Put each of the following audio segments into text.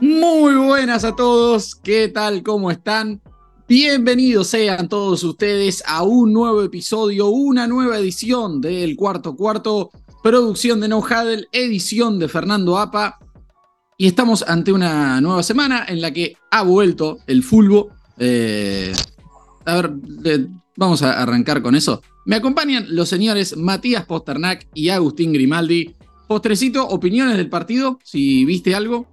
Muy buenas a todos, ¿qué tal? ¿Cómo están? Bienvenidos sean todos ustedes a un nuevo episodio, una nueva edición del Cuarto Cuarto, producción de No Huddle, edición de Fernando Apa. Y estamos ante una nueva semana en la que ha vuelto el fulbo. Eh, a ver, eh, vamos a arrancar con eso. Me acompañan los señores Matías Posternak y Agustín Grimaldi. Postrecito, opiniones del partido, si viste algo.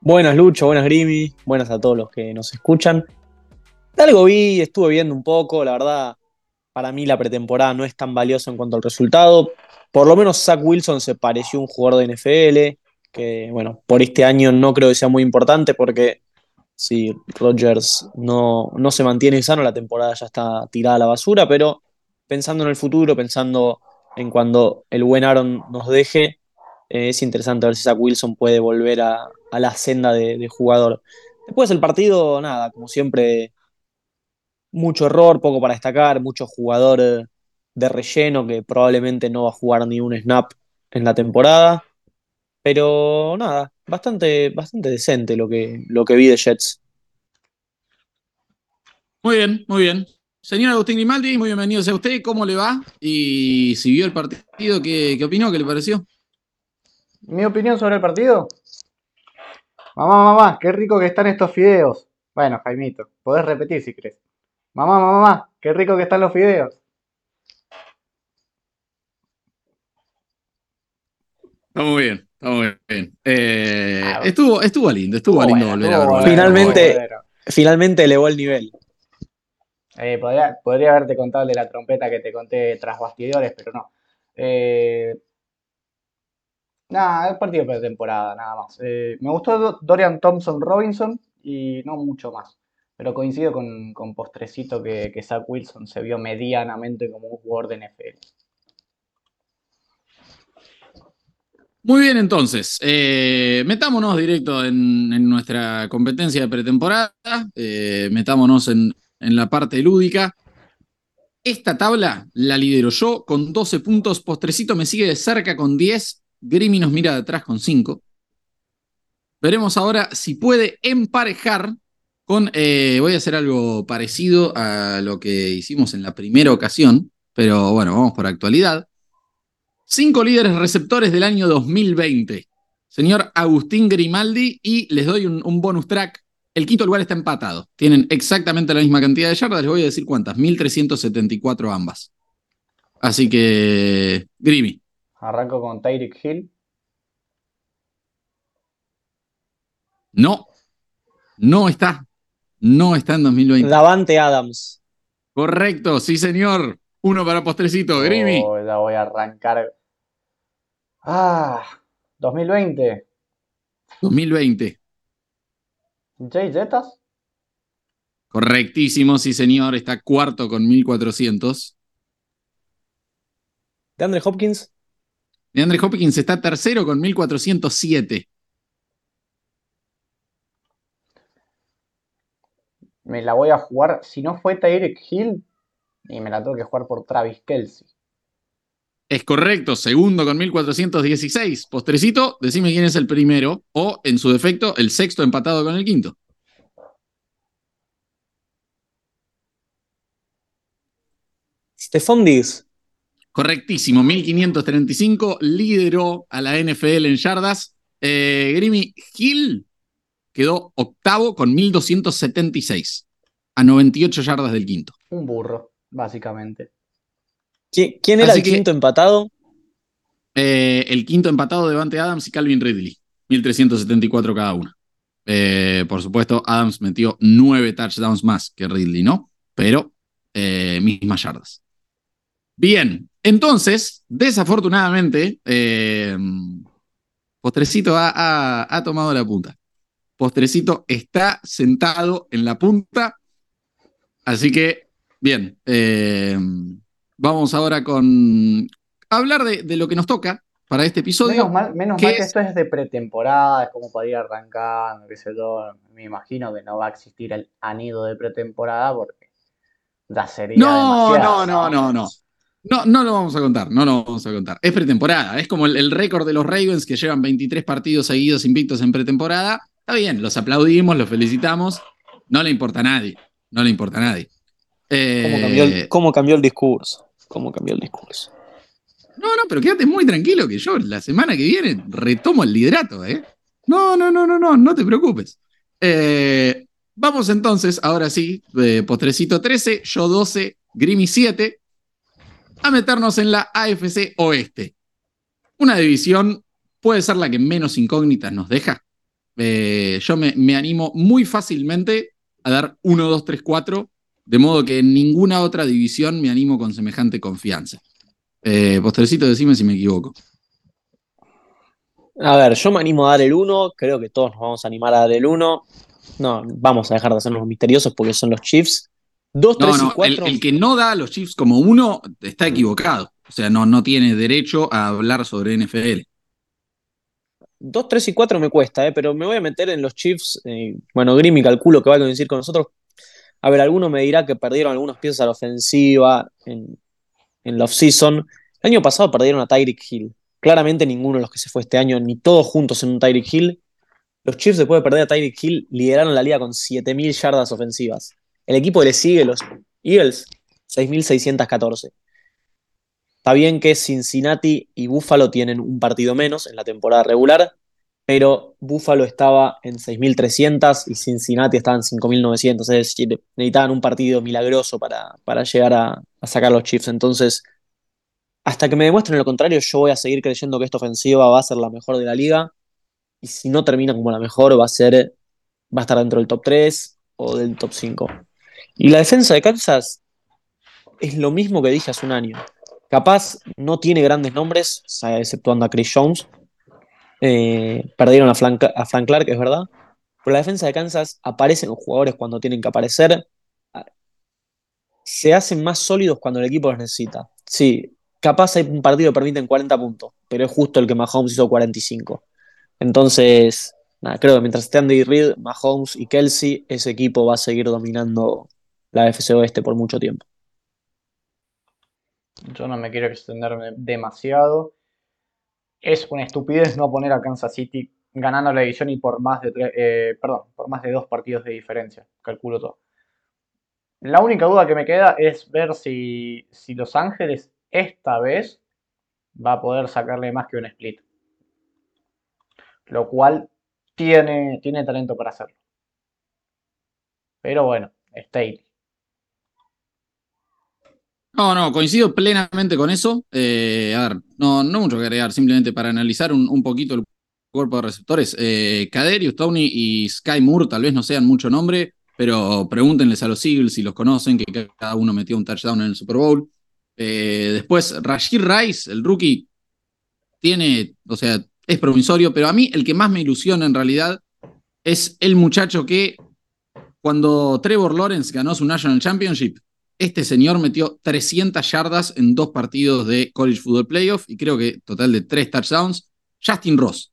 Buenas Lucho, buenas Grimy, buenas a todos los que nos escuchan. Algo vi, estuve viendo un poco, la verdad, para mí la pretemporada no es tan valiosa en cuanto al resultado. Por lo menos Zach Wilson se pareció un jugador de NFL, que bueno, por este año no creo que sea muy importante porque si Rodgers no, no se mantiene sano, la temporada ya está tirada a la basura, pero pensando en el futuro, pensando en cuando el buen Aaron nos deje, eh, es interesante ver si Zach Wilson puede volver a, la senda de, jugador. Después el partido, nada, como siempre, mucho error, poco para destacar, mucho jugador de relleno que probablemente no va a jugar ni un snap en la temporada. Pero nada, bastante, bastante decente lo que, lo que vi de Jets. Muy bien, muy bien. Señor Agustín Grimaldi, muy bienvenido a usted. ¿Cómo le va? Y si vio el partido, ¿qué, qué opinó? ¿Qué le pareció? Mi opinión sobre el partido. Mamá, mamá, qué rico que están estos fideos. Bueno, Jaimito, podés repetir si crees. Mamá, mamá, qué rico que están los fideos. Está muy bien, está muy bien. Eh, ah, estuvo, estuvo lindo, estuvo, lindo volver a verlo. Finalmente, finalmente elevó el nivel. Eh, podría, podría, haberte contado de la trompeta que te conté tras bastidores, pero no. Eh, Nada, es partido de temporada, nada más. Eh, me gustó Dorian Thompson Robinson y no mucho más. Pero coincido con, con Postrecito que, que Zach Wilson se vio medianamente como un jugador de NFL. Muy bien, entonces, eh, metámonos directo en, nuestra competencia de pretemporada, eh, metámonos en, la parte lúdica. Esta tabla la lidero yo con 12 puntos, Postrecito me sigue de cerca con 10 Grimy nos mira de atrás con 5. Veremos ahora si puede emparejar con. Eh, voy a hacer algo parecido a lo que hicimos en la primera ocasión, pero bueno, vamos por actualidad. Cinco líderes receptores del año 2020. Señor Agustín Grimaldi, y les doy un, un bonus track. El quinto lugar está empatado. Tienen exactamente la misma cantidad de yardas. Les voy a decir cuántas. 1374 ambas. Así que, Grimy, Arranco con Tyreek Hill. No, no está. No está en 2020. Davante Adams. Correcto, sí, señor. Uno para postrecito, Grimy. Oh, la voy a arrancar. Ah, 2020. 2020. Jay Zetas. Correctísimo, sí, señor. Está cuarto con 1400. ¿De Andre Hopkins? De Andre Hopkins está tercero con 1407. Me la voy a jugar. Si no fue Tyreek Hill, y me la tengo que jugar por Travis Kelsey. Es correcto, segundo con 1416. Postrecito, decime quién es el primero, o en su defecto, el sexto empatado con el quinto. Stephon Diggs. Correctísimo, 1535, lideró a la NFL en yardas. Eh, Grimmy Hill quedó octavo con 1276, a 98 yardas del quinto. Un burro, básicamente. ¿Quién era el quinto empatado? Eh, el quinto empatado de Vante Adams y Calvin Ridley, 1374 cada uno. Eh, por supuesto, Adams metió nueve touchdowns más que Ridley, ¿no? Pero mismas yardas. Bien, entonces, desafortunadamente, eh, Postrecito ha, tomado la punta. Postrecito está sentado en la punta. Así que, bien, eh, vamos ahora con hablar de, lo que nos toca para este episodio. Menos mal, menos mal que esto es de pretemporada, es como para ir arrancando, qué sé yo. Me imagino que no va a existir el anido de pretemporada porque Ya sería No, no, no, no, no. No, no lo vamos a contar, no lo vamos a contar. Es pretemporada, es como el, el récord de los Ravens que llevan 23 partidos seguidos invictos en pretemporada. Está bien, los aplaudimos, los felicitamos. No le importa a nadie, no le importa a nadie. Eh, ¿Cómo cambió, el, cómo cambió el discurso? ¿Cómo cambió el discurso? No, no, pero quédate muy tranquilo que yo la semana que viene retomo el liderato, ¿eh? No, no, no, no, no, no te preocupes. Eh, vamos entonces, ahora sí, eh, postrecito 13, yo 12, Grimy 7, a meternos en la AFC Oeste. Una división puede ser la que menos incógnitas nos deja. Eh, yo me, me, animo muy fácilmente a dar 1, 2, 3, 4, de modo que en ninguna otra división me animo con semejante confianza. Eh, postrecito, decime si me equivoco. A ver, yo me animo a dar el 1, creo que todos nos vamos a animar a dar el 1. No, vamos a dejar de hacernos misteriosos porque son los Chiefs. 2, 3 no, no, y 4. El, el, que no da a los Chiefs como uno está equivocado. O sea, no, no tiene derecho a hablar sobre NFL. 2, 3 y 4 me cuesta, eh, pero me voy a meter en los Chiefs. Eh, bueno, Grimmy calculo que va a coincidir con nosotros. A ver, alguno me dirá que perdieron algunos piezas a la ofensiva en, en la offseason. El año pasado perdieron a Tyreek Hill. Claramente ninguno de los que se fue este año, ni todos juntos en un Tyreek Hill. Los Chiefs, después de perder a Tyreek Hill, lideraron la liga con 7.000 yardas ofensivas. El equipo que le sigue, los Eagles, 6.614. Está bien que Cincinnati y Buffalo tienen un partido menos en la temporada regular, pero Buffalo estaba en 6.300 y Cincinnati estaba en 5.900. Es decir, necesitaban un partido milagroso para, para llegar a, a sacar los Chiefs. Entonces, hasta que me demuestren lo contrario, yo voy a seguir creyendo que esta ofensiva va a ser la mejor de la liga. Y si no termina como la mejor, va a ser. va a estar dentro del top 3 o del top 5. Y la defensa de Kansas es lo mismo que dije hace un año. Capaz no tiene grandes nombres, exceptuando a Chris Jones. Eh, perdieron a Frank, a Frank Clark, es verdad. Pero la defensa de Kansas aparecen los jugadores cuando tienen que aparecer. Se hacen más sólidos cuando el equipo los necesita. Sí, capaz hay un partido que permiten 40 puntos, pero es justo el que Mahomes hizo 45. Entonces, creo que mientras esté Andy Reid, Mahomes y Kelsey, ese equipo va a seguir dominando la FC Oeste por mucho tiempo. Yo no me quiero extenderme demasiado. Es una estupidez no poner a Kansas City ganando la división y por más de eh, perdón, por más de dos partidos de diferencia. Calculo todo. La única duda que me queda es ver si, si Los Ángeles esta vez va a poder sacarle más que un split. Lo cual tiene, tiene talento para hacerlo. Pero bueno, Staley. No, no, coincido plenamente con eso. Eh, a ver, no, no mucho que agregar, simplemente para analizar un, un poquito el cuerpo de receptores. Eh, Tony y Sky Moore tal vez no sean mucho nombre, pero pregúntenles a los Eagles si los conocen, que cada uno metió un touchdown en el Super Bowl. Eh, después, Rashid Rice, el rookie, tiene, o sea, es provisorio, pero a mí el que más me ilusiona en realidad es el muchacho que cuando Trevor Lawrence ganó su National Championship, este señor metió 300 yardas en dos partidos de College Football Playoff y creo que total de tres touchdowns. Justin Ross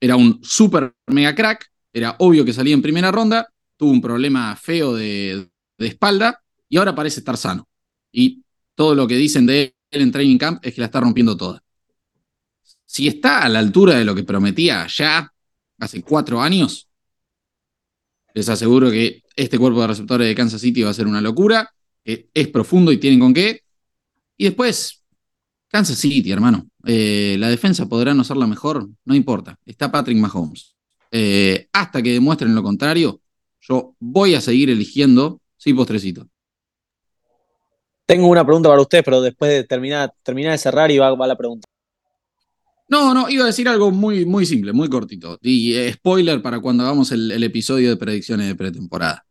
era un super mega crack, era obvio que salía en primera ronda, tuvo un problema feo de, de espalda y ahora parece estar sano. Y todo lo que dicen de él en Training Camp es que la está rompiendo toda. Si está a la altura de lo que prometía ya hace cuatro años, les aseguro que este cuerpo de receptores de Kansas City va a ser una locura. Es profundo y tienen con qué. Y después, Kansas City, hermano. Eh, la defensa podrá no ser la mejor, no importa. Está Patrick Mahomes. Eh, hasta que demuestren lo contrario, yo voy a seguir eligiendo, sí, postrecito. Tengo una pregunta para usted, pero después de terminar, terminar de cerrar y va, va, la pregunta. No, no, iba a decir algo muy, muy simple, muy cortito. Y eh, spoiler para cuando hagamos el, el, episodio de predicciones de pretemporada.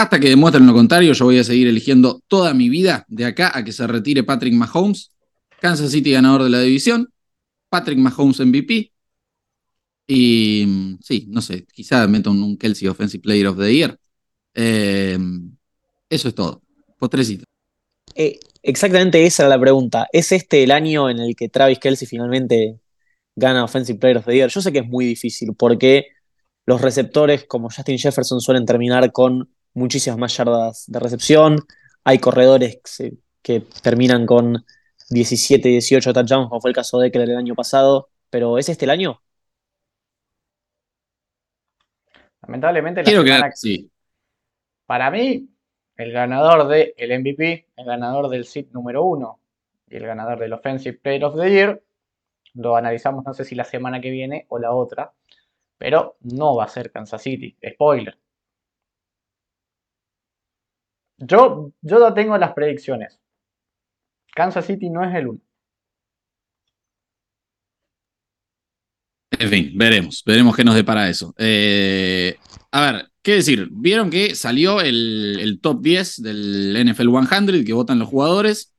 Hasta que demuestren lo contrario, yo voy a seguir eligiendo toda mi vida de acá a que se retire Patrick Mahomes, Kansas City ganador de la división, Patrick Mahomes MVP. Y sí, no sé, quizá meto un, Kelsey Offensive Player of the Year. Eh, eso es todo. Postrecito. Eh, exactamente esa era la pregunta. ¿Es este el año en el que Travis Kelsey finalmente gana Offensive Player of the Year? Yo sé que es muy difícil porque los receptores como Justin Jefferson suelen terminar con muchísimas más yardas de recepción. Hay corredores que, que terminan con 17, 18 touchdowns, como fue el caso de Eckler el año pasado. Pero ¿es este el año? Lamentablemente, la semana- sí. para mí, el ganador del MVP, el ganador del seed número uno y el ganador del Offensive Player of the Year, lo analizamos no sé si la semana que viene o la otra, pero no va a ser Kansas City. Spoiler. Yo, yo ya tengo las predicciones. Kansas City no es el uno. En fin, veremos, veremos qué nos depara eso. Eh, a ver, ¿qué decir? Vieron que salió el, el top 10 del NFL 100 que votan los jugadores.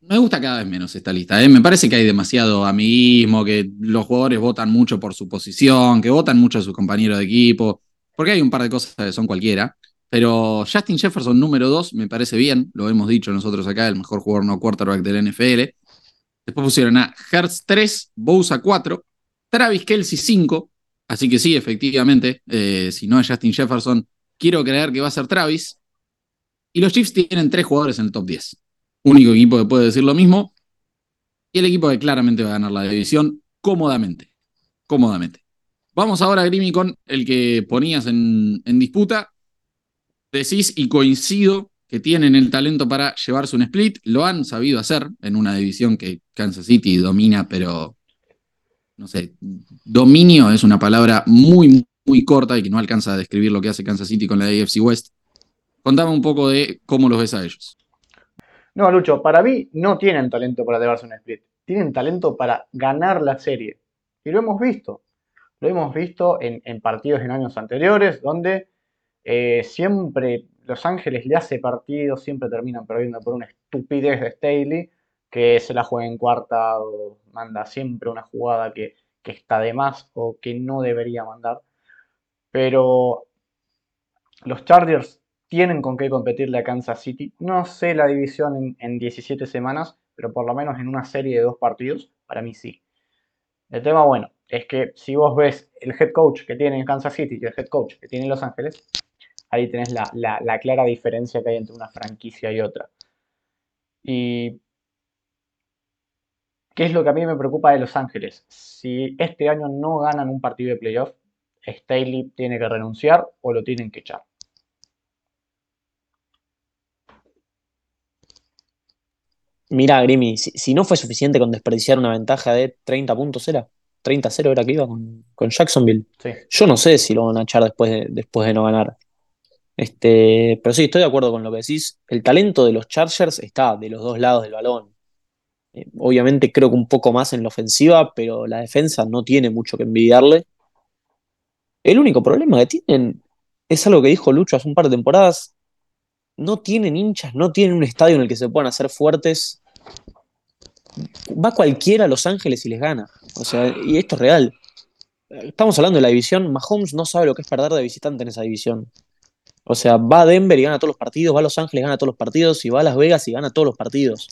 Me gusta cada vez menos esta lista. ¿eh? Me parece que hay demasiado amiguismo, que los jugadores votan mucho por su posición, que votan mucho a sus compañeros de equipo, porque hay un par de cosas que son cualquiera. Pero Justin Jefferson número 2 me parece bien, lo hemos dicho nosotros acá, el mejor jugador no quarterback del NFL. Después pusieron a Hertz 3, Bosa 4, Travis Kelsey 5. Así que sí, efectivamente, eh, si no es Justin Jefferson, quiero creer que va a ser Travis. Y los Chiefs tienen tres jugadores en el top 10. Único equipo que puede decir lo mismo. Y el equipo que claramente va a ganar la división cómodamente. Cómodamente. Vamos ahora, Grimi, con el que ponías en, en disputa. Decís y coincido que tienen el talento para llevarse un split. Lo han sabido hacer en una división que Kansas City domina, pero no sé, dominio es una palabra muy, muy corta y que no alcanza a describir lo que hace Kansas City con la AFC West. Contame un poco de cómo los ves a ellos. No, Lucho, para mí no tienen talento para llevarse un split. Tienen talento para ganar la serie. Y lo hemos visto. Lo hemos visto en, en partidos en años anteriores, donde eh, siempre Los Ángeles le hace partidos, siempre terminan perdiendo por una estupidez de Staley, que se la juega en cuarta o manda siempre una jugada que, que está de más o que no debería mandar. Pero los Chargers tienen con qué competirle a Kansas City. No sé la división en, en 17 semanas, pero por lo menos en una serie de dos partidos, para mí sí. El tema, bueno, es que si vos ves el head coach que tiene en Kansas City y el head coach que tiene en Los Ángeles, ahí tenés la, la, la clara diferencia que hay entre una franquicia y otra. Y ¿Qué es lo que a mí me preocupa de Los Ángeles? Si este año no ganan un partido de playoff, Staley tiene que renunciar o lo tienen que echar. Mira, Grimi, si, si no fue suficiente con desperdiciar una ventaja de 30 puntos, ¿era? 30-0 era que iba con, con Jacksonville. Sí. Yo no sé si lo van a echar después de, después de no ganar. Este, pero sí, estoy de acuerdo con lo que decís. El talento de los Chargers está de los dos lados del balón. Eh, obviamente creo que un poco más en la ofensiva, pero la defensa no tiene mucho que envidiarle. El único problema que tienen es algo que dijo Lucho hace un par de temporadas. No tienen hinchas, no tienen un estadio en el que se puedan hacer fuertes. Va cualquiera a Los Ángeles y les gana. O sea, y esto es real. Estamos hablando de la división. Mahomes no sabe lo que es perder de visitante en esa división. O sea, va a Denver y gana todos los partidos, va a Los Ángeles y gana todos los partidos, y va a Las Vegas y gana todos los partidos.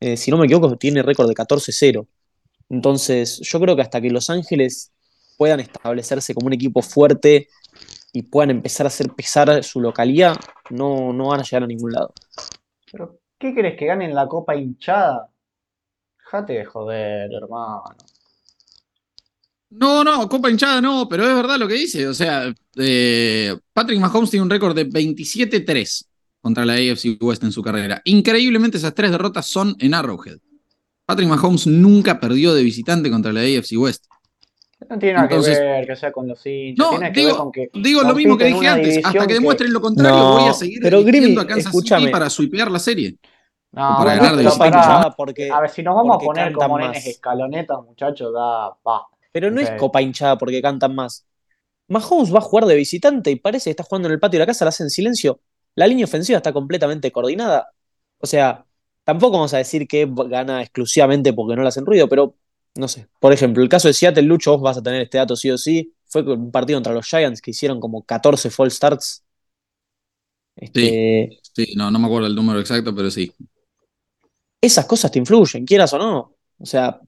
Eh, si no me equivoco, tiene récord de 14-0. Entonces, yo creo que hasta que Los Ángeles puedan establecerse como un equipo fuerte y puedan empezar a hacer pesar su localidad, no, no van a llegar a ningún lado. ¿Pero qué crees que ganen la copa hinchada? Jate de joder, hermano. No, no, Copa hinchada no, pero es verdad lo que dice. O sea, eh, Patrick Mahomes tiene un récord de 27-3 contra la AFC West en su carrera. Increíblemente, esas tres derrotas son en Arrowhead. Patrick Mahomes nunca perdió de visitante contra la AFC West. No tiene nada Entonces- que ver que sea con los hinchas. No, tiene que digo- ver con que Digo lo mismo que dije antes. Hasta que que- demuestren lo contrario, No, voy a seguir pero a Kansas escúchame. City para sweepear la serie. No, para ganar de visitante. porque, A ver, si nos vamos a poner como nenes escalonetas, muchachos, da, basta. Pero no es copa hinchada porque cantan más. Mahomes va a jugar de visitante y parece que está jugando en el patio de la casa, la hace en silencio. La línea ofensiva está completamente coordinada. O sea, tampoco vamos a decir que gana exclusivamente porque no le hacen ruido, pero no sé. Por ejemplo, el caso de Seattle, Lucho, vos vas a tener este dato sí o sí. Fue un partido contra los Giants que hicieron como 14 false starts. Este, Sí, no, no me acuerdo el número exacto, pero sí. esas cosas te influyen, quieras o no. O sea,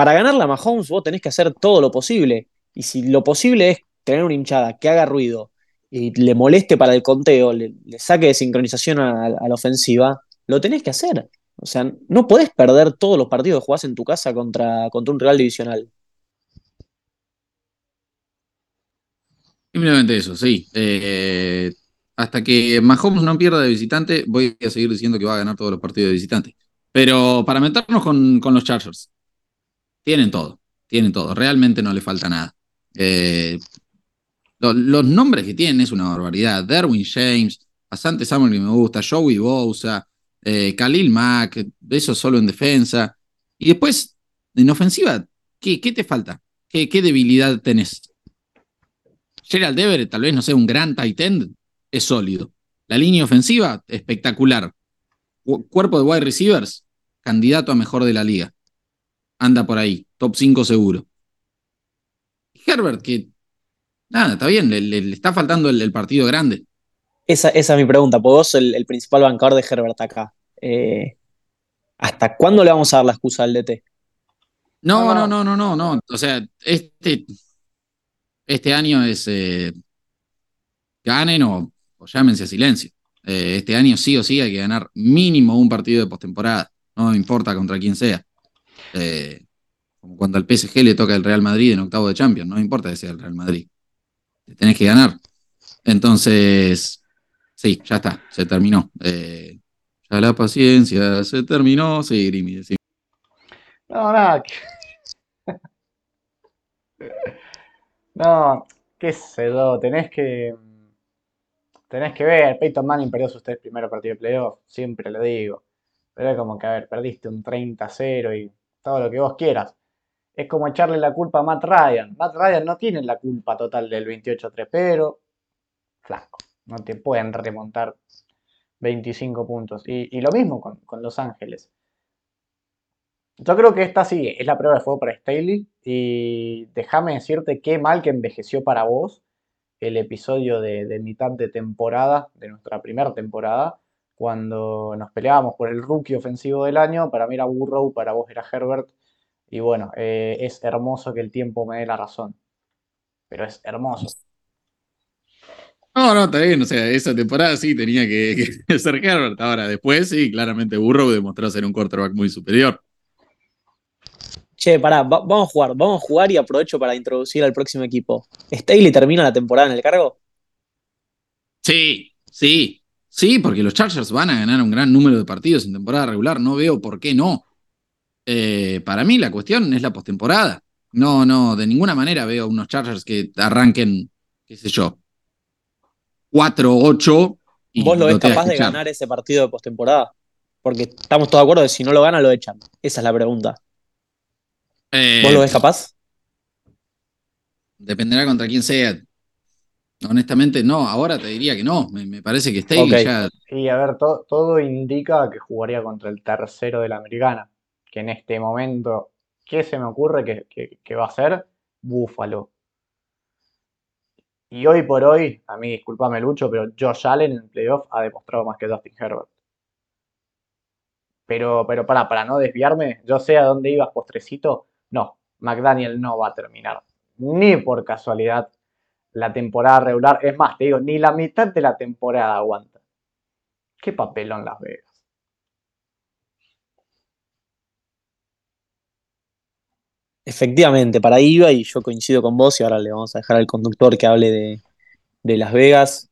para ganarla a Mahomes vos tenés que hacer todo lo posible. Y si lo posible es tener una hinchada que haga ruido y le moleste para el conteo, le, saque de sincronización a, la ofensiva, lo tenés que hacer. O sea, no podés perder todos los partidos que jugás en tu casa contra, contra un rival divisional. Simplemente eso, sí. Eh, hasta que Mahomes no pierda de visitante, voy a seguir diciendo que va a ganar todos los partidos de visitante. Pero para meternos con, los Chargers, tienen todo, tienen todo. Realmente no le falta nada. Eh, los nombres que tienen es una barbaridad. Derwin James, Asante Samuel que me gusta, Joey Bosa, eh, Khalil Mack, eso solo en defensa. Y después, en ofensiva, ¿qué, te falta? ¿Qué, ¿Qué, debilidad tenés? Gerald Everett, tal vez, no sé, un gran tight end, es sólido. La línea ofensiva, espectacular. Cuerpo de wide receivers, candidato a mejor de la liga. Anda por ahí, top 5 seguro. Herbert, que nada, está bien, le, está faltando el, partido grande. Esa, esa, es mi pregunta, pues vos el, el principal bancador de Herbert acá. Eh, ¿Hasta cuándo le vamos a dar la excusa al DT? No, no, no, no, no, no. O sea, este, este año es eh, ganen o, llámense a silencio. Eh, este año sí o sí hay que ganar mínimo un partido de postemporada. No importa contra quién sea. Eh, como cuando al PSG le toca el Real Madrid en octavo de Champions, no importa que sea el Real Madrid. Tenés que ganar. Entonces, sí, ya está, se terminó. ya la paciencia se terminó. Sí, Grimi, sí. No. No, qué sé yo, tenés que. Tenés que ver, Peyton Manning perdió sus tres primeros partidos de playoff, siempre lo digo. Pero es como que, a ver, perdiste un 30-0 y todo lo que vos quieras. Es como echarle la culpa a Matt Ryan. Matt Ryan no tiene la culpa total del 28-3, pero flaco. No te pueden remontar 25 puntos. Y, lo mismo con, Los Ángeles. Yo creo que esta sí es la prueba de fuego para Staley. Y déjame decirte qué mal que envejeció para vos el episodio de, mitad de temporada, de nuestra primera temporada, cuando nos peleábamos por el rookie ofensivo del año. Para mí era Burrow, para vos era Herbert. Y bueno, eh, es hermoso que el tiempo me dé la razón. Pero es hermoso. No, no, está bien. O sea, esa temporada sí tenía que, que ser Herbert. Ahora, después sí, claramente Burrow demostró ser un quarterback muy superior. Che, pará, vamos a jugar, vamos a jugar y aprovecho para introducir al próximo equipo. ¿Staley termina la temporada en el cargo? Sí, sí, sí, porque los Chargers van a ganar un gran número de partidos en temporada regular. No veo por qué no. Eh, para mí la cuestión es la postemporada. No, no, de ninguna manera veo unos Chargers que arranquen, qué sé yo, 4-8. ¿Vos lo ves capaz de ganar ese partido de postemporada? Porque estamos todos de acuerdo de que si no lo gana, lo echan. Esa es la pregunta. Eh, ¿Vos lo ves capaz? Dependerá contra quién sea. Honestamente, no. Ahora te diría que no. Me, parece que Staley ya. Sí, a ver, todo indica que jugaría contra el tercero de la americana. Que en este momento, ¿qué se me ocurre que, va a ser? Búfalo. Y hoy por hoy, a mí discúlpame Lucho, pero Josh Allen en el playoff ha demostrado más que Dustin Herbert. Pero, pero para, para no desviarme, yo sé a dónde ibas postrecito. No, McDaniel no va a terminar ni por casualidad la temporada regular. Es más, te digo, ni la mitad de la temporada aguanta. Qué papelón Las Vegas. Efectivamente, para iba y yo coincido con vos y ahora le vamos a dejar al conductor que hable de, de Las Vegas.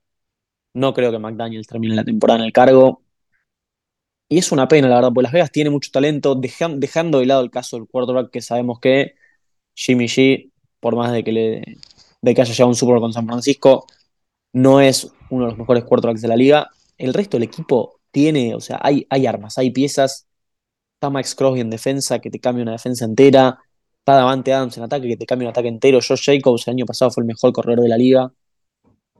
No creo que McDaniel termine la temporada en el cargo. Y es una pena, la verdad, porque Las Vegas tiene mucho talento, dejando de lado el caso del quarterback, que sabemos que Jimmy G, por más de que, le, de que haya llegado un Super con San Francisco, no es uno de los mejores quarterbacks de la liga. El resto del equipo tiene, o sea, hay, hay armas, hay piezas. Está Max Crosby en defensa, que te cambia una defensa entera. Está Davante Adams en ataque, que te cambia un ataque entero. Josh Jacobs el año pasado fue el mejor corredor de la liga.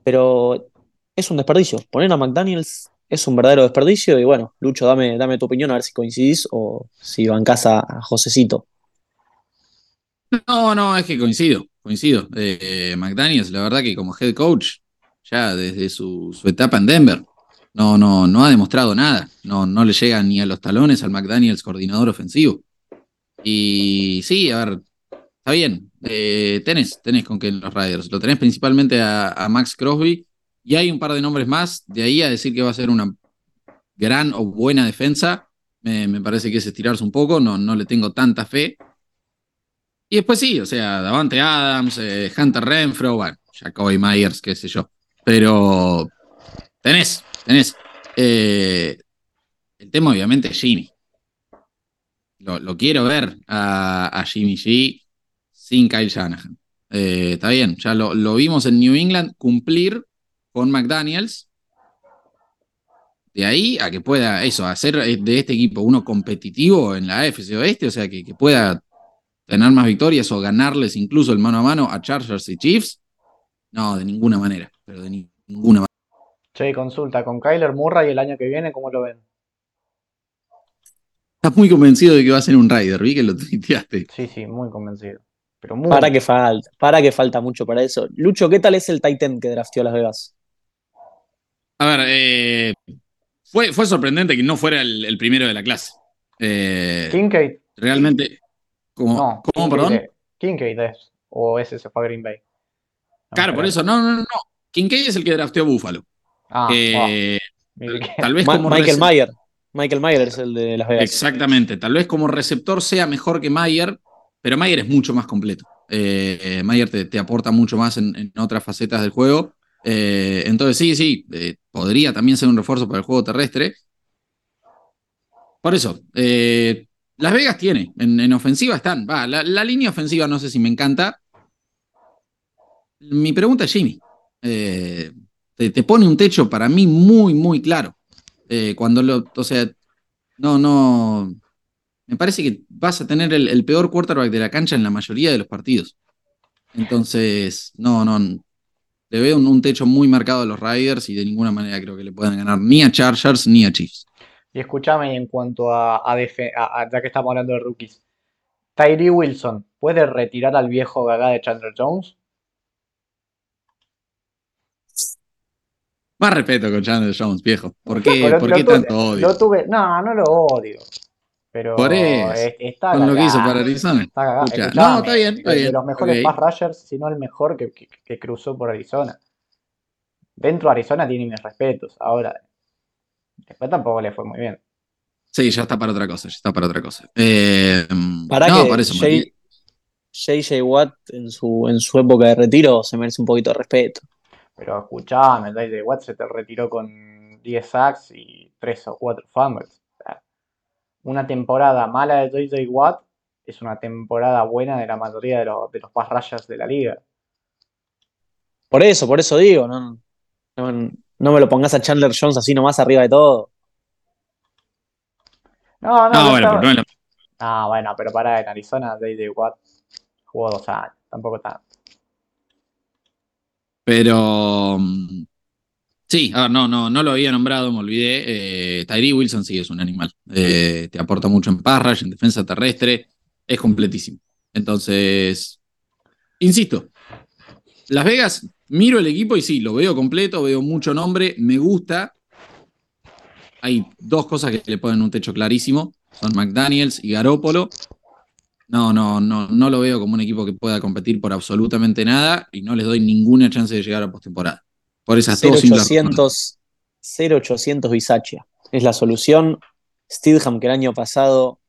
Pero es un desperdicio. Poner a McDaniels es un verdadero desperdicio. Y bueno, Lucho, dame, dame tu opinión a ver si coincidís o si bancás a, a Josecito. No, no, es que coincido, coincido. Eh, McDaniels, la verdad que como head coach, ya desde su, etapa en Denver, no, no, no ha demostrado nada. No, no le llega ni a los talones al McDaniels coordinador ofensivo. Y sí, a ver, está bien. Eh, tenés, tenés con en los Riders. Lo tenés principalmente a, Max Crosby y hay un par de nombres más, de ahí a decir que va a ser una gran o buena defensa, me, parece que es estirarse un poco, no, no le tengo tanta fe. Y después sí, o sea, Davante Adams, eh, Hunter Renfro, bueno, Jacoby Myers, qué sé yo. Pero tenés, tenés. Eh, el tema obviamente es Jimmy. Lo, quiero ver a, Jimmy G sin Kyle Shanahan. Eh, está bien, ya lo, lo, vimos en New England cumplir con McDaniels. De ahí a que pueda eso, hacer de este equipo uno competitivo en la AFC Oeste, o sea, que, que pueda tener más victorias o ganarles incluso el mano a mano a Chargers y Chiefs. No, de ninguna manera, pero de ninguna manera. Che, consulta, con Kyler Murray el año que viene, ¿cómo lo ven? Estás muy convencido de que va a ser un Rider, vi que lo tuiteaste. Sí, sí, muy convencido. Para que falta, para que falta mucho para eso. Lucho, ¿qué tal es el Titan que drafteó Las Vegas? A ver, eh, fue, fue, sorprendente que no fuera el, primero de la clase. Eh, Kincaid. Realmente. ¿Cómo, ¿cómo perdón? Kincaid es. O ese se fue a Green Bay. claro, por eso. No, no, no. Kincaid es el que drafteó Buffalo. Ah, Tal vez como Michael Mayer. Michael Mayer es el de Las Vegas. Exactamente. Tal vez como receptor sea mejor que Mayer, pero Mayer es mucho más completo. Eh, Mayer te, aporta mucho más en, otras facetas del juego. Eh, entonces, sí, sí, eh, podría también ser un refuerzo para el juego terrestre. Por eso, Las Vegas tiene, en, ofensiva están. Va, la, línea ofensiva no sé si me encanta. Mi pregunta es Jimmy. te, pone un techo para mí muy, muy claro. cuando lo, o sea, no, no, me parece que vas a tener el, peor quarterback de la cancha en la mayoría de los partidos. Entonces, no, no. Le veo un, techo muy marcado a los Riders y de ninguna manera creo que le puedan ganar ni a Chargers ni a Chiefs. Y escúchame, en cuanto a, ya que estamos hablando de rookies, Tyree Wilson, ¿puede retirar al viejo gaga de Chandler Jones? Más respeto con Chandler Jones, viejo. ¿Por qué, ¿por qué tanto odio? no, no lo odio. Pero Por eso, está con lo que hizo para Arizona. Está no, está bien, está bien. De los mejores pass rushers, si no el mejor que, que, cruzó por Arizona. Dentro de Arizona tiene mis respetos. Ahora, después tampoco le fue muy bien. Sí, ya está para otra cosa, ya está para otra cosa. Eh, para no, que eso, JJ Watt en su, en su época de retiro se merece un poquito de respeto. Pero escuchame, JJ Watt se te retiró con 10 sacks y 3 o 4 fumbles una temporada mala de JJ Watt es una temporada buena de la mayoría de los, de los pass rayas de la liga. Por eso, por eso digo, no, no, me lo pongas a Chandler Jones así nomás arriba de todo. No, no, no, bueno, pero no, bueno, pero para en Arizona, JJ Watt jugó dos años, tampoco tanto. Pero mm, Sí, a ver, no, no, no lo había nombrado, me olvidé. Eh, Tyree Wilson sí es un animal. Eh, te aporta mucho en pass en defensa terrestre, es completísimo. Entonces, insisto, Las Vegas, miro el equipo y sí, lo veo completo, veo mucho nombre, me gusta. Hay dos cosas que le ponen un techo clarísimo, son McDaniels y Garópolo. No, no, no, no lo veo como un equipo que pueda competir por absolutamente nada y no les doy ninguna chance de llegar a postemporada. Por esas 0800, 0800 Bisaccia. Es la solución. Steedham, que el año pasado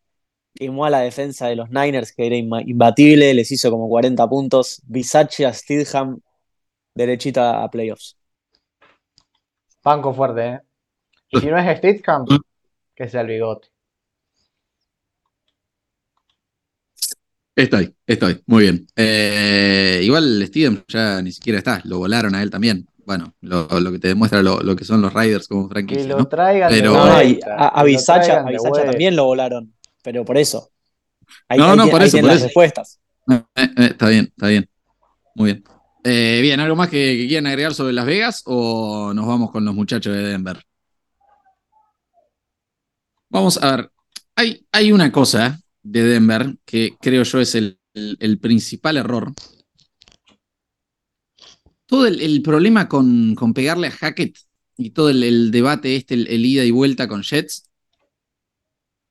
quemó a la defensa de los Niners, que era imbatible, les hizo como 40 puntos. Bisaccia, Steedham, derechita a playoffs. Banco fuerte, ¿eh? Y si no es Steedham, que sea el bigote. Estoy, estoy, muy bien. Eh, igual Steedham ya ni siquiera está, lo volaron a él también bueno, lo, que te demuestra lo, que son los Riders como franquicia. Que lo traigan pero, a, Bisacha, también lo volaron, pero por eso. no, no, por eso, por las respuestas. Eh, eh, está bien, está bien. Muy bien. Eh, bien, ¿algo más que, quieran agregar sobre Las Vegas o nos vamos con los muchachos de Denver? Vamos a ver. Hay, hay una cosa de Denver que creo yo es el, el principal error todo el, problema con, pegarle a Hackett y todo el, debate este, el, ida y vuelta con Jets,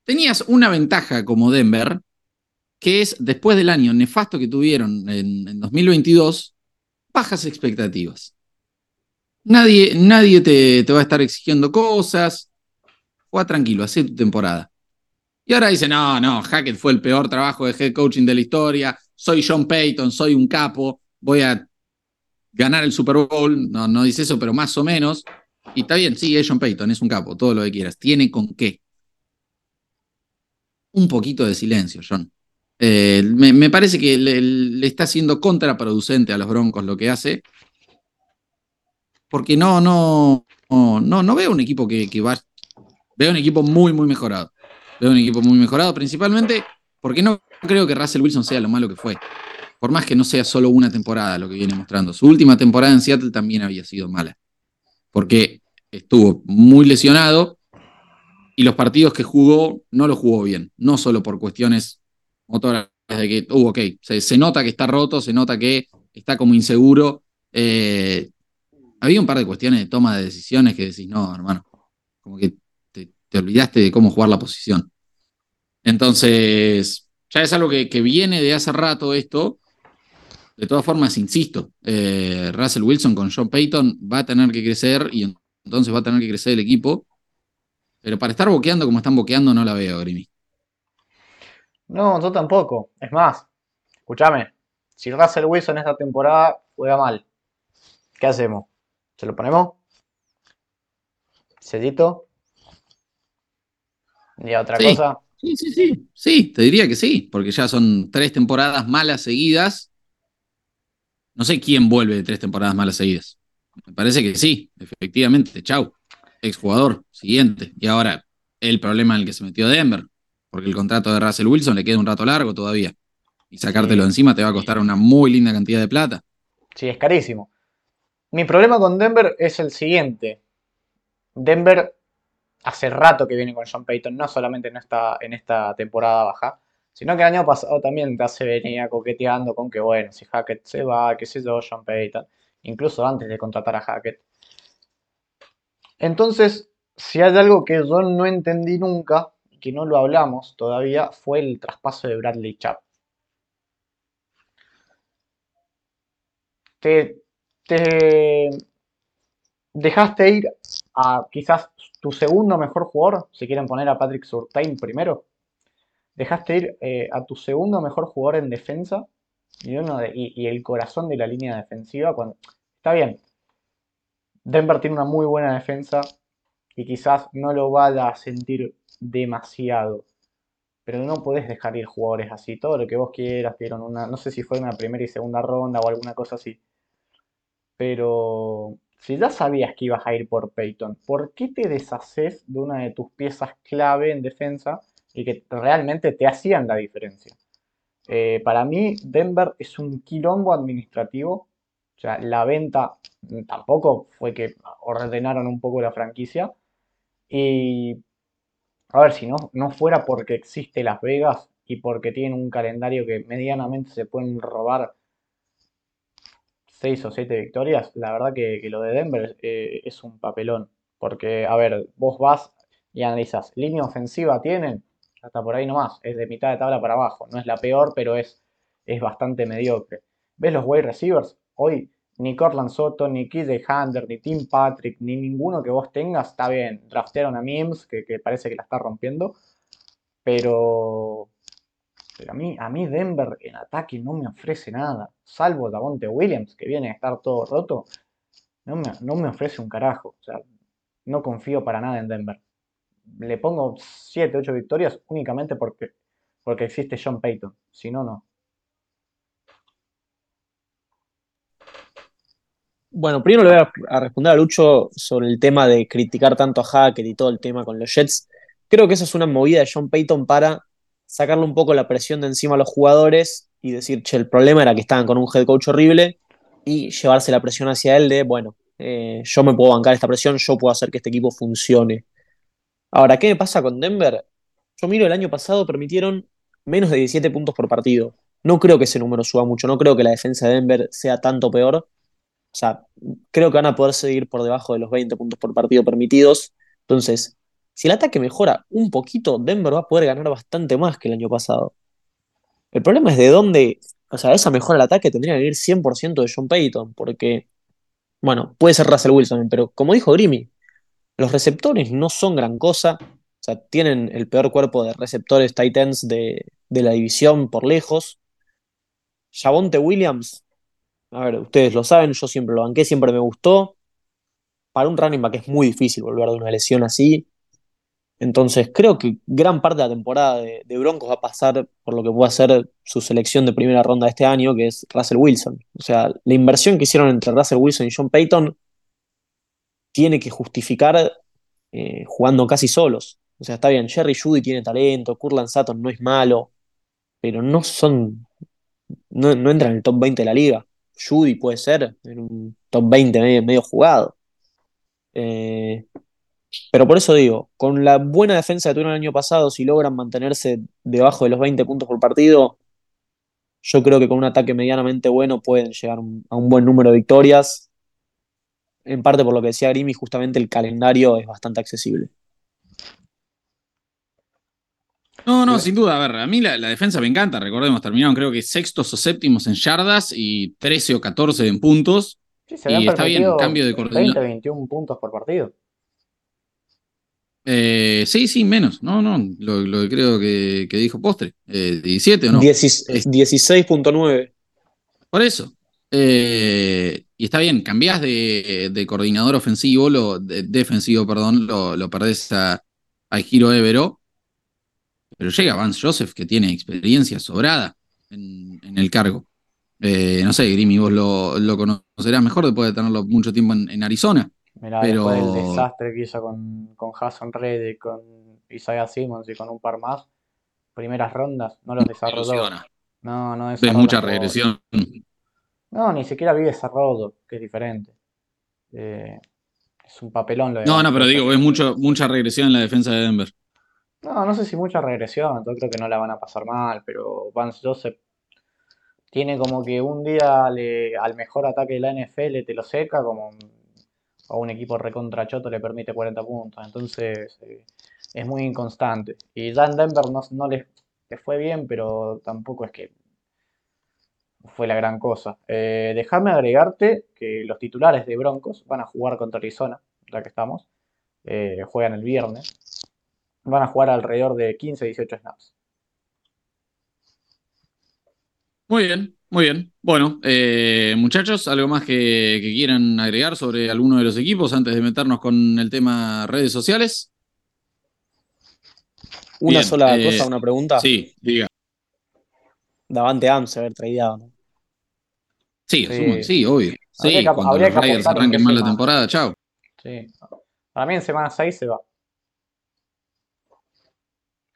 tenías una ventaja como Denver, que es después del año nefasto que tuvieron en, 2022, bajas expectativas. Nadie, nadie te, te va a estar exigiendo cosas. Juega tranquilo, hace tu temporada. Y ahora dice, no, no, Hackett fue el peor trabajo de head coaching de la historia. Soy John Payton, soy un capo, voy a ganar el Super Bowl. No, no dice eso, pero más o menos. Y está bien, sí, es John Payton, es un capo, todo lo que quieras. Tiene con qué. Un poquito de silencio, John. Eh, me, parece que le, está siendo contraproducente a los Broncos lo que hace. Porque no, no, no, no, veo un equipo que, va. Veo un equipo muy, muy mejorado. Veo un equipo muy mejorado, principalmente porque no creo que Russell Wilson sea lo malo que fue. Por más que no sea solo una temporada lo que viene mostrando. Su última temporada en Seattle también había sido mala. Porque estuvo muy lesionado y los partidos que jugó no los jugó bien. No solo por cuestiones motoras de que, uh, ok, se, nota que está roto, se nota que está como inseguro. Eh, había un par de cuestiones de toma de decisiones que decís, no, hermano, como que te, te olvidaste de cómo jugar la posición. Entonces, ya es algo que, que, viene de hace rato esto. De todas formas, insisto, eh, Russell Wilson con John Payton va a tener que crecer y entonces va a tener que crecer el equipo. Pero para estar boqueando como están boqueando, no la veo, Grimi. No, yo tampoco. Es más, escúchame, si Russell Wilson esta temporada juega mal, ¿qué hacemos? ¿Se lo ponemos? ¿Sellito? ¿Y otra sí. cosa? Sí, sí, sí. Sí, te diría que sí, porque ya son tres temporadas malas seguidas. No sé quién vuelve de tres temporadas malas seguidas. Me parece que sí, efectivamente. Chau. Exjugador, siguiente. Y ahora, el problema en el que se metió Denver, porque el contrato de Russell Wilson le queda un rato largo todavía. Y sacártelo sí. encima te va a costar una muy linda cantidad de plata. Sí, es carísimo. Mi problema con Denver es el siguiente. Denver hace rato que viene con Sean Payton, no solamente en esta, en esta temporada baja, sino que el año pasado también se venía coqueteando con que, bueno, si Hackett se va, qué sé yo, Sean Payton, incluso antes de contratar a Hackett. Entonces, si hay algo que yo no entendí nunca, que no lo hablamos todavía, fue el traspaso de Bradley Chubb. Te, te dejaste ir a quizás tu segundo mejor jugador, si quieren poner a Patrick Surtain primero. Dejaste ir eh, a tu segundo mejor jugador en defensa y, el corazón de la línea defensiva. Cuando, está bien, Denver tiene una muy buena defensa y quizás no lo vaya a sentir demasiado. Pero no podés dejar ir jugadores así. Todo lo que vos quieras, dieron una. No sé si fue una primera y segunda ronda o alguna cosa así. Pero si ya sabías que ibas a ir por Peyton, ¿por qué te deshaces de una de tus piezas clave en defensa y que realmente te hacían la diferencia? Eh, para mí, Denver es un quilombo administrativo. O sea, la venta tampoco fue que ordenaron un poco la franquicia. Y a ver, si no, no fuera porque existe Las Vegas y porque tienen un calendario que medianamente se pueden robar 6 o 7 victorias, la verdad que, que lo de Denver eh, es un papelón. Porque, a ver, vos vas y analizas, línea ofensiva tienen, hasta por ahí nomás, es de mitad de tabla para abajo. No es la peor, pero es, es bastante mediocre. ¿Ves los wide receivers? Hoy ni Cortland Soto, ni KJ Hunter, ni Tim Patrick, ni ninguno que vos tengas, está bien. Draftearon a Mims, que, parece que la está rompiendo. Pero, pero a mí, a mí Denver en ataque no me ofrece nada. Salvo Davonte Williams, que viene a estar todo roto. No me, no me ofrece un carajo. O sea, no confío para nada en Denver. Le pongo 7, 8 victorias únicamente porque, porque existe John Payton. Si no, no. Bueno, primero le voy a responder a Lucho sobre el tema de criticar tanto a Hackett y todo el tema con los Jets. Creo que eso es una movida de John Payton para sacarle un poco la presión de encima a los jugadores y decir, che, el problema era que estaban con un head coach horrible y llevarse la presión hacia él de, bueno, eh, yo me puedo bancar esta presión, yo puedo hacer que este equipo funcione. Ahora, ¿qué me pasa con Denver? Yo miro el año pasado, permitieron menos de 17 puntos por partido. No creo que ese número suba mucho, no creo que la defensa de Denver sea tanto peor. O sea, creo que van a poder seguir por debajo de los 20 puntos por partido permitidos. Entonces, si el ataque mejora un poquito, Denver va a poder ganar bastante más que el año pasado. El problema es de dónde, o sea, esa mejora del ataque tendría que ir 100% de John Payton, porque bueno, puede ser Russell Wilson, pero como dijo Grimmy, los receptores no son gran cosa. O sea, tienen el peor cuerpo de receptores Titans de, de la división por lejos. Javonte Williams, a ver, ustedes lo saben, yo siempre lo banqué, siempre me gustó. Para un running back es muy difícil volver de una lesión así. Entonces, creo que gran parte de la temporada de, Broncos va a pasar por lo que puede ser su selección de primera ronda de este año, que es Russell Wilson. O sea, la inversión que hicieron entre Russell Wilson y John Payton tiene que justificar eh, jugando casi solos. O sea, está bien, Jerry Judy tiene talento, Kurland Sutton no es malo, pero no son. No, no entran en el top 20 de la liga. Judy puede ser en un top 20 medio, jugado. Eh, pero por eso digo, con la buena defensa que tuvieron el año pasado, si logran mantenerse debajo de los 20 puntos por partido, yo creo que con un ataque medianamente bueno pueden llegar a un buen número de victorias. En parte por lo que decía Grimi, justamente el calendario es bastante accesible. No, no, sin duda. A ver, a mí la, la, defensa me encanta. Recordemos, terminaron creo que sextos o séptimos en yardas y 13 o 14 en puntos. Sí, se y está bien, cambio de coordinación. 20, 21 puntos por partido. Eh, sí, sí, menos. No, no, lo, lo que creo que, que dijo Postre. Eh, 17 o no. 16.9. Por eso. Eh, y está bien, cambiás de, de coordinador ofensivo, lo, de, defensivo, perdón, lo, lo perdés a, a Giro Evero. Pero llega Vance Joseph, que tiene experiencia sobrada en, en el cargo. Eh, no sé, Grimi, vos lo, lo, conocerás mejor después de tenerlo mucho tiempo en, en Arizona. Mirá, pero... después del desastre que hizo con, con Hassan Reddick, con Isaiah Simmons y con un par más, primeras rondas, no los desarrolló. No, no es mucha regresión. No, ni siquiera vi desarrollo, que es diferente. Eh, es un papelón lo de No, no, pero digo, es mucho, mucha regresión en la defensa de Denver. No, no sé si mucha regresión, yo creo que no la van a pasar mal, pero Vance Joseph tiene como que un día le, al mejor ataque de la NFL te lo seca, como a un equipo recontra choto le permite 40 puntos, entonces eh, es muy inconstante. Y ya en Denver no, les, fue bien, pero tampoco es que fue la gran cosa. Eh, déjame agregarte que los titulares de Broncos van a jugar contra Arizona, ya que estamos, eh, juegan el viernes, van a jugar alrededor de 15-18 snaps. Muy bien, muy bien. Bueno, eh, muchachos, ¿algo más que, que, quieran agregar sobre alguno de los equipos antes de meternos con el tema redes sociales? Una bien, sola eh, cosa, una pregunta. Sí, diga. Davante Adams se haber traído, ¿no? Sí, sí, sí, obvio. Sí, que, cuando los Raiders arranquen mal la temporada, chao. Sí. Para mí en semana 6 se va.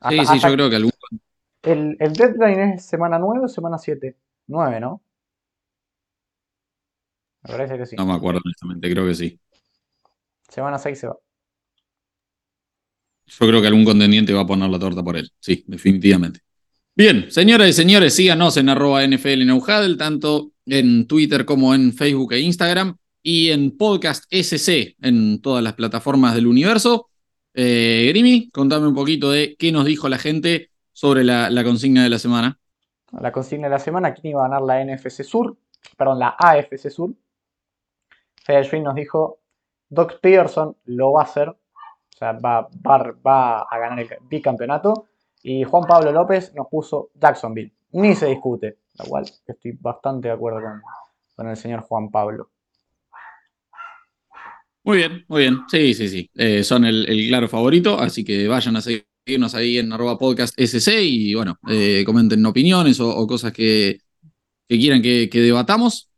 Hasta, sí, sí, yo creo que algún... El, el deadline es semana 9 o semana 7. 9, ¿no? Me parece que sí. No me acuerdo honestamente, creo que sí. Semana 6 se va. Yo creo que algún contendiente va a poner la torta por él. Sí, definitivamente. Bien, señoras y señores, síganos en arroba NFL Neujadel, tanto en Twitter como en Facebook e Instagram, y en Podcast SC en todas las plataformas del universo. Eh, Grimi, contame un poquito de qué nos dijo la gente sobre la, la consigna de la semana. La consigna de la semana, ¿quién iba a ganar la NFC Sur? Perdón, la AFC Sur. Fede nos dijo, Doc Peterson lo va a hacer, o sea, va, a ganar el bicampeonato. Y Juan Pablo López nos puso Jacksonville. Ni se discute, lo cual estoy bastante de acuerdo con el señor Juan Pablo. Muy bien, muy bien. Sí, sí, sí. Eh, son el, claro favorito, así que vayan a seguirnos ahí en arroba podcast SC y bueno, eh, comenten opiniones o, cosas que, quieran que, debatamos.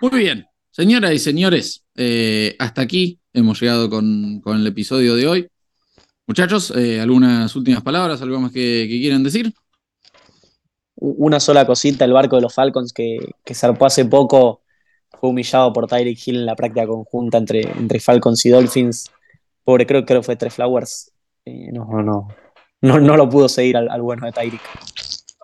Muy bien, señoras y señores, eh, hasta aquí hemos llegado con, con, el episodio de hoy. Muchachos, eh, ¿algunas últimas palabras, algo más que, que, quieran decir? Una sola cosita, el barco de los Falcons que, que zarpó hace poco fue humillado por Tyreek Hill en la práctica conjunta entre, entre Falcons y Dolphins. Pobre, creo, creo que fue Tres Flowers. Eh, no, no, no, no lo pudo seguir al, al bueno de Tyreek.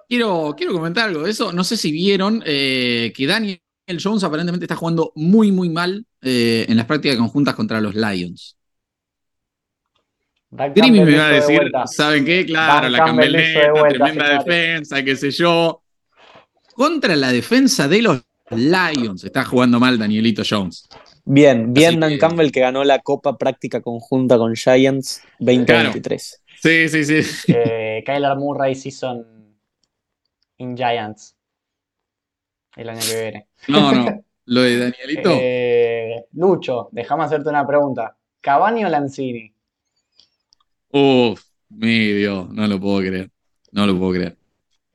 Quiero, quiero comentar algo de eso. No sé si vieron eh, que Daniel Jones aparentemente está jugando muy, muy mal eh, en las prácticas conjuntas contra los Lions. Grimi me va a decir, de ¿saben qué? Claro, Dan la Campbelleta, de tremenda defensa, qué sé yo. Contra la defensa de los Lions está jugando mal Danielito Jones. Bien, bien Así Dan que- Campbell que ganó la Copa Práctica Conjunta con Giants 2023. Sí, sí, sí. Eh, Kyler Murray Season in Giants. El año que viene. No, no. Lo de Danielito. Eh, Lucho, déjame hacerte una pregunta. ¿Cavani o Lanzini? Uf, mi Dios, no lo puedo creer. No lo puedo creer.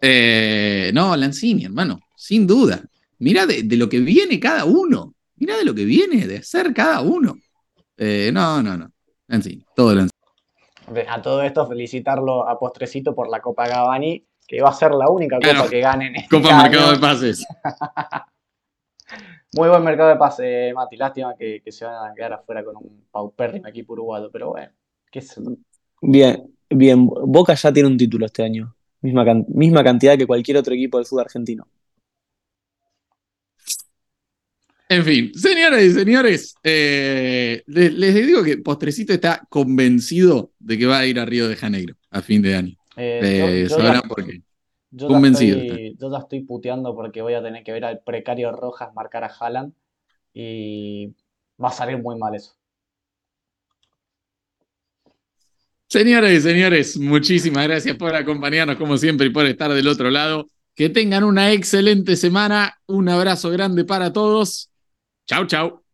Eh, no, Lanzini, hermano, sin duda. Mira de, de lo que viene cada uno. Mira de lo que viene de hacer cada uno. Eh, no, no, no. Lanzini, todo Lanzini. De- A todo esto, felicitarlo a Postrecito por la Copa Cavani, que va a ser la única Claro. copa que ganen. este Copa año. Mercado de Pases. Muy buen mercado de pase, Mati. Lástima que, que se van a quedar afuera con un paupérrimo equipo uruguayo, pero bueno, qué yo. Bien, bien. Boca ya tiene un título este año. Misma, can- misma cantidad que cualquier otro equipo del fútbol argentino. En fin, señoras y señores, eh, les, les digo que Postrecito está convencido de que va a ir a Río de Janeiro a fin de año. Eh, Eh, yo- yo sabrán ya- por qué. Yo Convencido Ya estoy, yo ya estoy puteando porque voy a tener que ver al precario Rojas marcar a Haaland y va a salir muy mal eso. Señoras y señores, muchísimas gracias por acompañarnos como siempre y por estar del otro lado. Que tengan una excelente semana. Un abrazo grande para todos. Chau, chau.